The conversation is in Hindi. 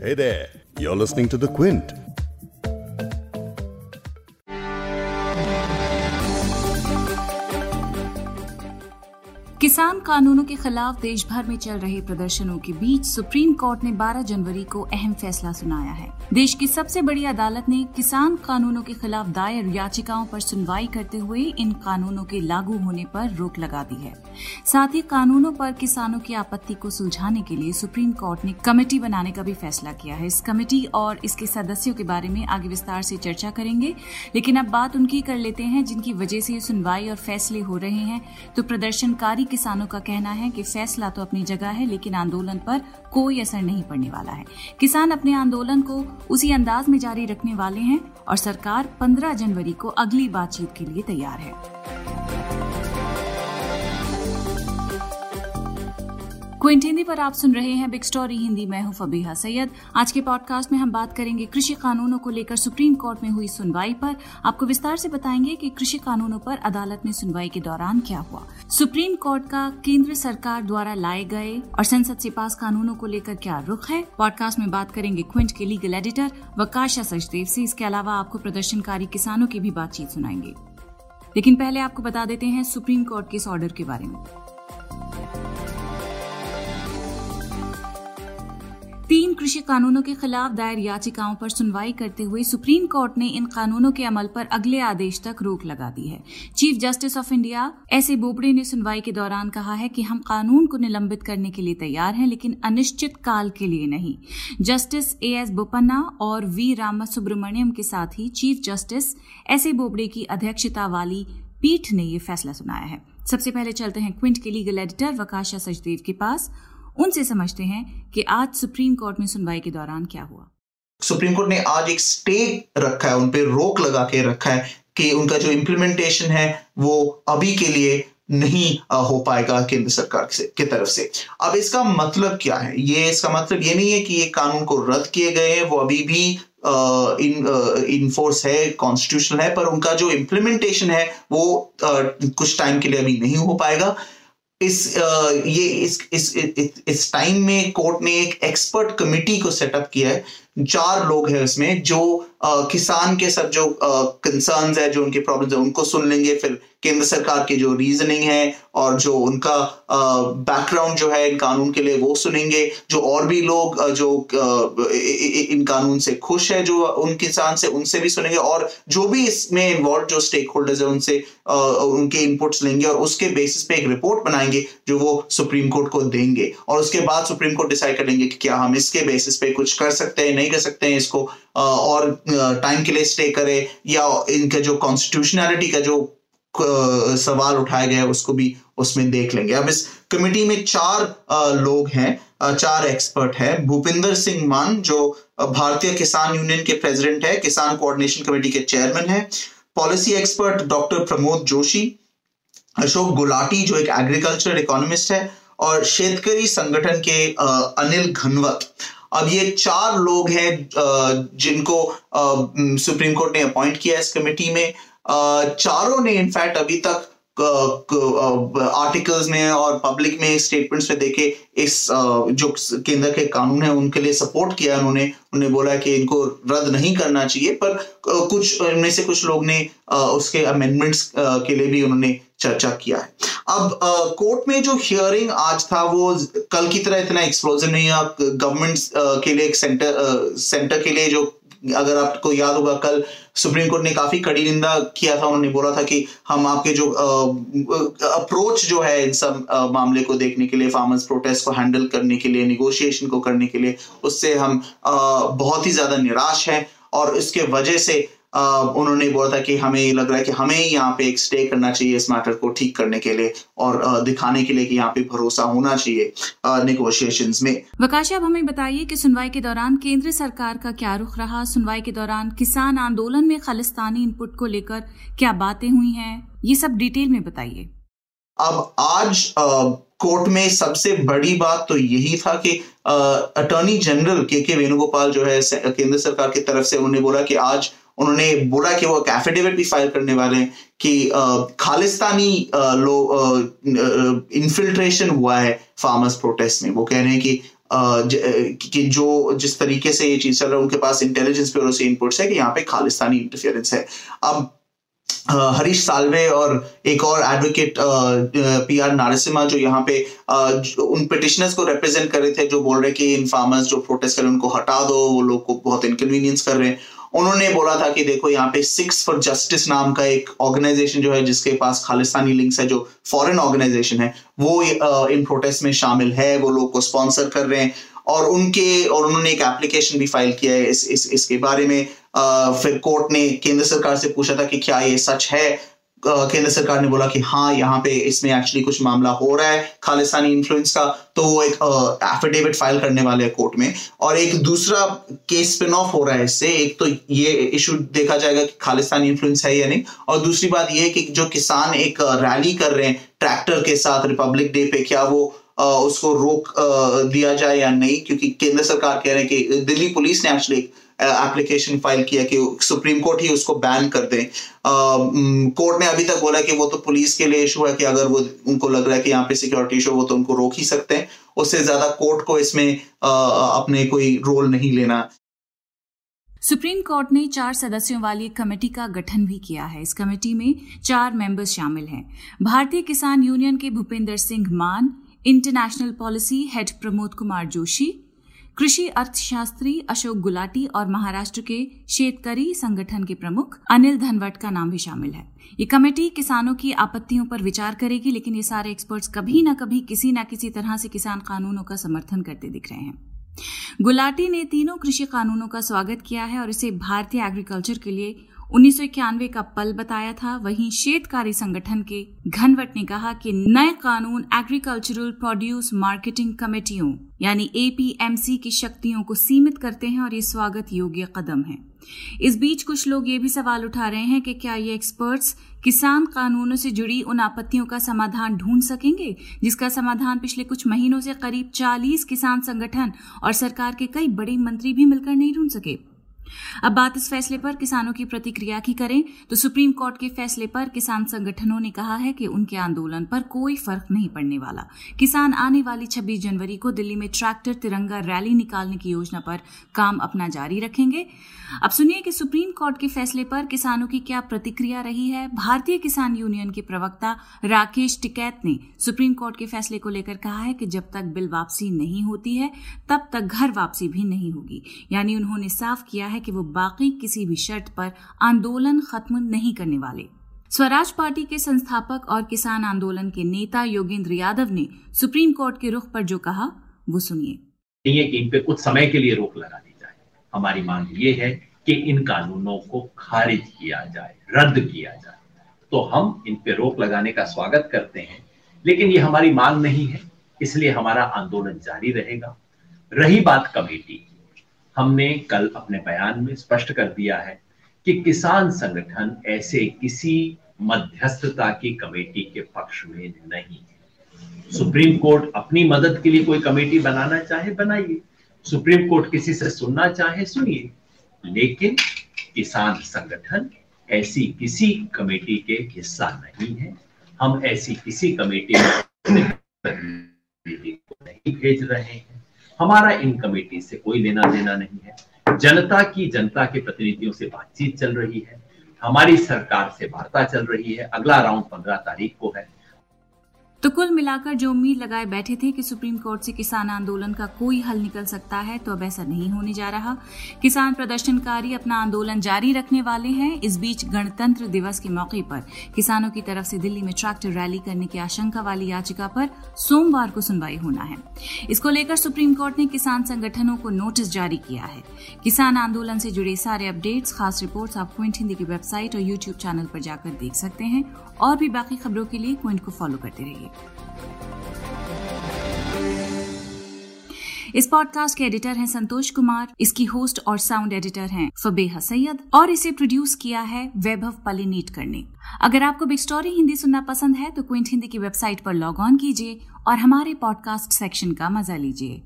Hey there, you're listening to The Quint. किसान कानूनों के खिलाफ देश भर में चल रहे प्रदर्शनों के बीच सुप्रीम कोर्ट ने 12 जनवरी को अहम फैसला सुनाया है देश की सबसे बड़ी अदालत ने किसान कानूनों के खिलाफ दायर याचिकाओं पर सुनवाई करते हुए इन कानूनों के लागू होने पर रोक लगा दी है। साथ ही कानूनों पर किसानों की आपत्ति को सुलझाने के लिए सुप्रीम कोर्ट ने कमेटी बनाने का भी फैसला किया है। इस कमेटी और इसके सदस्यों के बारे में आगे विस्तार से चर्चा करेंगे, लेकिन अब बात उनकी कर लेते हैं, जिनकी वजह से सुनवाई और फैसले हो रहे हैं। तो प्रदर्शनकारी किसानों का कहना है कि फैसला तो अपनी जगह है, लेकिन आंदोलन पर कोई असर नहीं पड़ने वाला है। किसान अपने आंदोलन को उसी अंदाज में जारी रखने वाले हैं और सरकार 15 जनवरी को अगली बातचीत के लिए तैयार है। क्विंट हिंदी पर आप सुन रहे हैं बिग स्टोरी हिंदी मैं हूँ फबीहा सैयद। आज के पॉडकास्ट में हम बात करेंगे कृषि कानूनों को लेकर सुप्रीम कोर्ट में हुई सुनवाई पर। आपको विस्तार से बताएँगे कि कृषि कानूनों पर अदालत में सुनवाई के दौरान क्या हुआ। सुप्रीम कोर्ट का केंद्र सरकार द्वारा लाए गए और संसद से पास कानूनों को लेकर क्या रुख है? पॉडकास्ट में बात करेंगे क्विंट के लीगल एडिटर वकाशा सचदेव से। इसके अलावा आपको प्रदर्शनकारी किसानों की भी बातचीत सुनाएँगे। लेकिन पहले आपको बता देते हैं सुप्रीम कोर्ट के इस ऑर्डर के बारे में। कृषि कानूनों के खिलाफ दायर याचिकाओं पर सुनवाई करते हुए सुप्रीम कोर्ट ने इन कानूनों के अमल पर अगले आदेश तक रोक लगा दी है। Chief justice of India S A Bobde ने सुनवाई के दौरान कहा है कि हम कानून को निलंबित करने के लिए तैयार हैं, लेकिन अनिश्चित काल के लिए नहीं। जस्टिस ए एस बोपन्ना और वी रामा सुब्रमण्यम के साथ ही chief justice S A Bobde की अध्यक्षता वाली पीठ ने ये फैसला सुनाया है। सबसे पहले चलते हैं क्विंट के लीगल एडिटर वकाशा सचदेव के पास। उनसे समझते हैं कि आज सुप्रीम कोर्ट में सुनवाई के दौरान क्या हुआ। सुप्रीम कोर्ट ने आज एक स्टे रखा है, उन पर रोक लगा के रखा है कि उनका जो इम्प्लीमेंटेशन है, वो अभी के लिए नहीं हो पाएगा केंद्र सरकार से, की तरफ़ से। अब इसका मतलब क्या है? ये इसका मतलब ये नहीं है कि ये कानून को रद्द किए गए हैं, वो अभी भी इन इनफोर्स है कॉन्स्टिट्यूशनल है, पर उनका जो इम्प्लीमेंटेशन है, वो कुछ टाइम के लिए अभी नहीं हो पाएगा। इस ये इस इस इस टाइम में कोर्ट ने एक एक्सपर्ट कमिटी को सेटअप किया है। चार लोग हैं उसमें जो किसान के सब जो कंसर्न्स है, जो उनके प्रॉब्लम्स है, उनको सुन लेंगे, फिर केंद्र सरकार की जो रीजनिंग है और जो उनका बैकग्राउंड जो है इन कानून के लिए वो सुनेंगे। जो और भी लोग जो इन कानून से खुश है, जो उन किसान से, उनसे भी सुनेंगे और जो भी इसमें इन्वॉल्व जो स्टेक होल्डर्स है, उनसे उनके इनपुट्स लेंगे और उसके बेसिस पे एक रिपोर्ट बनाएँगे, जो वो सुप्रीम कोर्ट को देंगे। और उसके बाद सुप्रीम कोर्ट डिसाइड कर लेंगे कि क्या हम इसके बेसिस पे कुछ कर सकते हैं, नहीं कर सकते हैं इसको और टाइम के लिए स्टे करे या इनका जो कॉन्स्टिट्यूशनैलिटी का जो सवाल उठाए गए, उसको भी उसमें देख लेंगे। अब इस कमेटी में चार लोग हैं चार एक्सपर्ट हैं। भूपिंदर सिंह मान, जो भारतीय किसान यूनियन के प्रेसिडेंट है, किसान कोऑर्डिनेशन कमेटी के चेयरमैन है। Policy expert doctor Pramod Joshi Ashok Gulati जो एक एग्रीकल्चर इकोनॉमिस्ट है, और शेतकरी संगठन के अनिल घनवत। अब ये चार लोग हैं जिनको सुप्रीम कोर्ट ने अपॉइंट किया इस कमेटी में। चारों ने इनफैक्ट अभी तक आर्टिकल्स में और पब्लिक में स्टेटमेंट्स में देखे, इस जो केंद्र के कानून है, उनके लिए सपोर्ट किया उन्होंने। उन्होंने बोला कि इनको रद्द नहीं करना चाहिए, पर कुछ, इनमें से कुछ लोग ने उसके अमेंडमेंट्स के लिए भी उन्होंने चर्चा किया है। अब कोर्ट में जो हियरिंग आज था, वो कल की तरह इतना एक्सप्लोजिव नहीं गवर्नमेंट के लिए एक सेंटर सेंटर के लिए जो अगर आपको याद होगा, कल सुप्रीम कोर्ट ने काफ़ी कड़ी निंदा किया था। उन्होंने बोला था कि हम आपके जो अप्रोच जो है इन सब मामले को देखने के लिए, फार्मर्स प्रोटेस्ट को हैंडल करने के लिए निगोशिएशन को करने के लिए, उससे हम बहुत ही ज़्यादा निराश हैं। और इसके वजह से उन्होंने बोला था कि हमें ये लग रहा है कि हमें यहाँ पे एक स्टे करना चाहिए इस मैटर को ठीक करने के लिए और दिखाने के लिए कि यहाँ पे भरोसा होना चाहिए निगोशिएशन में। वकाश अब हमें बताइए कि सुनवाई के दौरान केंद्र सरकार का क्या रुख रहा? सुनवाई के दौरान किसान आंदोलन में खालिस्तानी इनपुट को लेकर क्या बातें हुई हैं? ये सब डिटेल में बताइए। अब आज कोर्ट में सबसे बड़ी बात तो यही था कि अटॉर्नी जनरल के के वेणुगोपाल जो है केंद्र सरकार की तरफ़ से उन्होंने बोला कि आज उन्होंने बोला कि वो एक एफिडेविट भी फ़ाइल करने वाले हैं कि खालिस्तानी लो इन्फिल्ट्रेशन हुआ है फार्मर्स प्रोटेस्ट में। वो कह रहे हैं कि कि जो, जिस तरीके से ये चीज़ चल रहा है, उनके पास इंटेलिजेंस ब्यूरो से इनपुट्स है कि यहाँ पे खालिस्तानी इंटरफियरेंस है। अब हरीश सालवे और एक और एडवोकेट पी आर नारसिम्हा जो यहाँ पे उन पिटिशनर्स को रिप्रेजेंट कर रहे थे, जो बोल रहे कि इन फार्मर्स जो प्रोटेस्ट कर रहे हैं, उनको हटा दो, वो लोग को बहुत इनकन्वीनियंस कर रहे हैं। उन्होंने बोला था कि देखो यहाँ पे सिक्स फॉर जस्टिस नाम का एक ऑर्गेनाइजेशन जो है जिसके पास खालिस्तानी लिंक्स है जो फॉरेन ऑर्गेनाइजेशन है वो इन प्रोटेस्ट में शामिल है वो लोग को स्पॉन्सर कर रहे हैं। और उनके और उन्होंने एक एप्लीकेशन भी फ़ाइल किया है इस, इस इसके बारे में। आ, फिर कोर्ट ने केंद्र सरकार से पूछा था कि क्या ये सच है? केंद्र सरकार ने बोला कि हाँ यहाँ पे इसमें एक्चुअली कुछ मामला हो रहा है, खालिस्तानी इन्फ्लुएंस का तो वो एक एफिडेविट फ़ाइल करने वाले हैं कोर्ट में। और एक दूसरा केस स्पिन ऑफ़ हो रहा है इससे, एक तो ये इशू देखा जाएगा कि खालिस्तानी इन्फ्लुएंस है या नहीं। और दूसरी बात ये कि जो किसान एक रैली कर रहे हैं ट्रैक्टर के साथ रिपब्लिक डे पे, क्या वो उसको रोक दिया जाए या नहीं? क्योंकि केंद्र सरकार कह रहे हैं कि दिल्ली पुलिस ने एक्चुअली एप्लीकेशन फ़ाइल किया कि सुप्रीम कोर्ट ही उसको बैन कर दे। कोर्ट ने अभी तक बोला कि वो तो पुलिस के लिए इशू है कि अगर वो उनको लग रहा है कि यहाँ पे सिक्योरिटी इशू वो तो उनको रोक ही सकते हैं। उससे ज़्यादा कोर्ट को इसमें आ, अपने कोई रोल नहीं लेना। सुप्रीम कोर्ट ने चार सदस्यों वाली एक कमेटी का गठन भी किया है। इस कमेटी में चार मेंबर्स शामिल हैं। भारतीय किसान यूनियन के Bhupinder Singh Mann international policy head Pramod Kumar Joshi कृषि अर्थशास्त्री अशोक गुलाटी और महाराष्ट्र के शेतकारी संगठन के प्रमुख अनिल धनवट का नाम भी शामिल है। ये कमेटी किसानों की आपत्तियों पर विचार करेगी, लेकिन ये सारे एक्सपर्ट्स कभी न कभी किसी न किसी तरह से किसान कानूनों का समर्थन करते दिख रहे हैं। गुलाटी ने तीनों कृषि कानूनों का स्वागत किया है और इसे भारतीय एग्रीकल्चर के लिए उन्नीस सौ इक्यानवे का पल बताया था। वहीं शेतकारी संगठन के घनवट ने कहा कि नए कानून एग्रीकल्चरल प्रोड्यूस मार्केटिंग कमेटियों, यानी एपीएमसी की शक्तियों को सीमित करते हैं और ये स्वागत योग्य कदम है। इस बीच कुछ लोग ये भी सवाल उठा रहे हैं कि क्या ये एक्सपर्ट्स किसान कानूनों से जुड़ी उन आपत्तियों का समाधान ढूंढ सकेंगे, जिसका समाधान पिछले कुछ महीनों से करीब 40 किसान संगठन और सरकार के कई बड़े मंत्री भी मिलकर नहीं ढूंढ सके? अब बात इस फैसले पर, किसानों की प्रतिक्रिया की करें तो सुप्रीम कोर्ट के फैसले पर किसान संगठनों ने कहा है कि उनके आंदोलन पर कोई फ़र्क नहीं पड़ने वाला। किसान आने वाली 26 जनवरी को दिल्ली में ट्रैक्टर तिरंगा रैली निकालने की योजना पर काम अपना जारी रखेंगे। अब सुनिए कि सुप्रीम कोर्ट के फैसले पर किसानों की क्या प्रतिक्रिया रही है। भारतीय किसान यूनियन के प्रवक्ता राकेश टिकैत ने सुप्रीम कोर्ट के फैसले को लेकर कहा है कि जब तक बिल वापसी नहीं होती है, तब तक घर वापसी भी नहीं होगी। यानी उन्होंने साफ़ किया है कि वो बाकी किसी भी शर्त पर आंदोलन खत्म नहीं करने वाले। स्वराज पार्टी के संस्थापक और किसान आंदोलन के नेता योगेंद्र यादव ने सुप्रीम कोर्ट के रुख पर जो कहा, वो सुनिए। इन पे कुछ समय के लिए रोक लगा दी जाए। हमारी मांग ये है कि इन कानूनों को खारिज किया जाए, रद्द किया जाए। तो हम इन पे रोक लगाने का स्वागत करते हैं, लेकिन ये हमारी मांग नहीं है। इसलिए हमारा आंदोलन जारी रहेगा। रही बात कमेटी हमने कल अपने बयान में स्पष्ट कर दिया है कि किसान संगठन ऐसे किसी मध्यस्थता की कमेटी के पक्ष में नहीं सुप्रीम कोर्ट अपनी मदद के लिए कोई कमेटी बनाना चाहे, बनाइए। सुप्रीम कोर्ट किसी से सुनना चाहे, सुनिए। लेकिन किसान संगठन ऐसी किसी कमेटी के हिस्सा नहीं है। हम ऐसी किसी कमेटी में नहीं भेज रहे हैं। हमारा इन कमेटी से कोई लेना देना नहीं है। जनता की जनता के प्रतिनिधियों से बातचीत चल रही है। हमारी सरकार से वार्ता चल रही है। अगला राउंड पंद्रह तारीख को है। तो कुल मिलाकर जो उम्मीद लगाए बैठे थे कि सुप्रीम कोर्ट से किसान आंदोलन का कोई हल निकल सकता है तो अब ऐसा नहीं होने जा रहा। किसान प्रदर्शनकारी अपना आंदोलन जारी रखने वाले हैं। इस बीच गणतंत्र दिवस के मौके पर किसानों की तरफ़ से दिल्ली में ट्रैक्टर रैली करने की आशंका वाली याचिका पर सोमवार को सुनवाई होना है। इसको लेकर सुप्रीम कोर्ट ने किसान संगठनों को नोटिस जारी किया है। किसान आंदोलन से जुड़े सारे अपडेट्स, खास रिपोर्ट्स आप क्विंट हिंदी की वेबसाइट और यूट्यूब चैनल पर जाकर देख सकते हैं। और भी बाकी खबरों के लिए क्विंट को फॉलो करते रहिए। इस पॉडकास्ट के एडिटर हैं संतोष कुमार, इसकी होस्ट और साउंड एडिटर हैं फबेहा सैयद, और इसे प्रोड्यूस किया है वैभव पलिनीट करने अगर आपको बिग स्टोरी हिंदी सुनना पसंद है तो क्विंट हिंदी की वेबसाइट पर लॉग ऑन कीजिए और हमारे पॉडकास्ट सेक्शन का मज़ा लीजिए।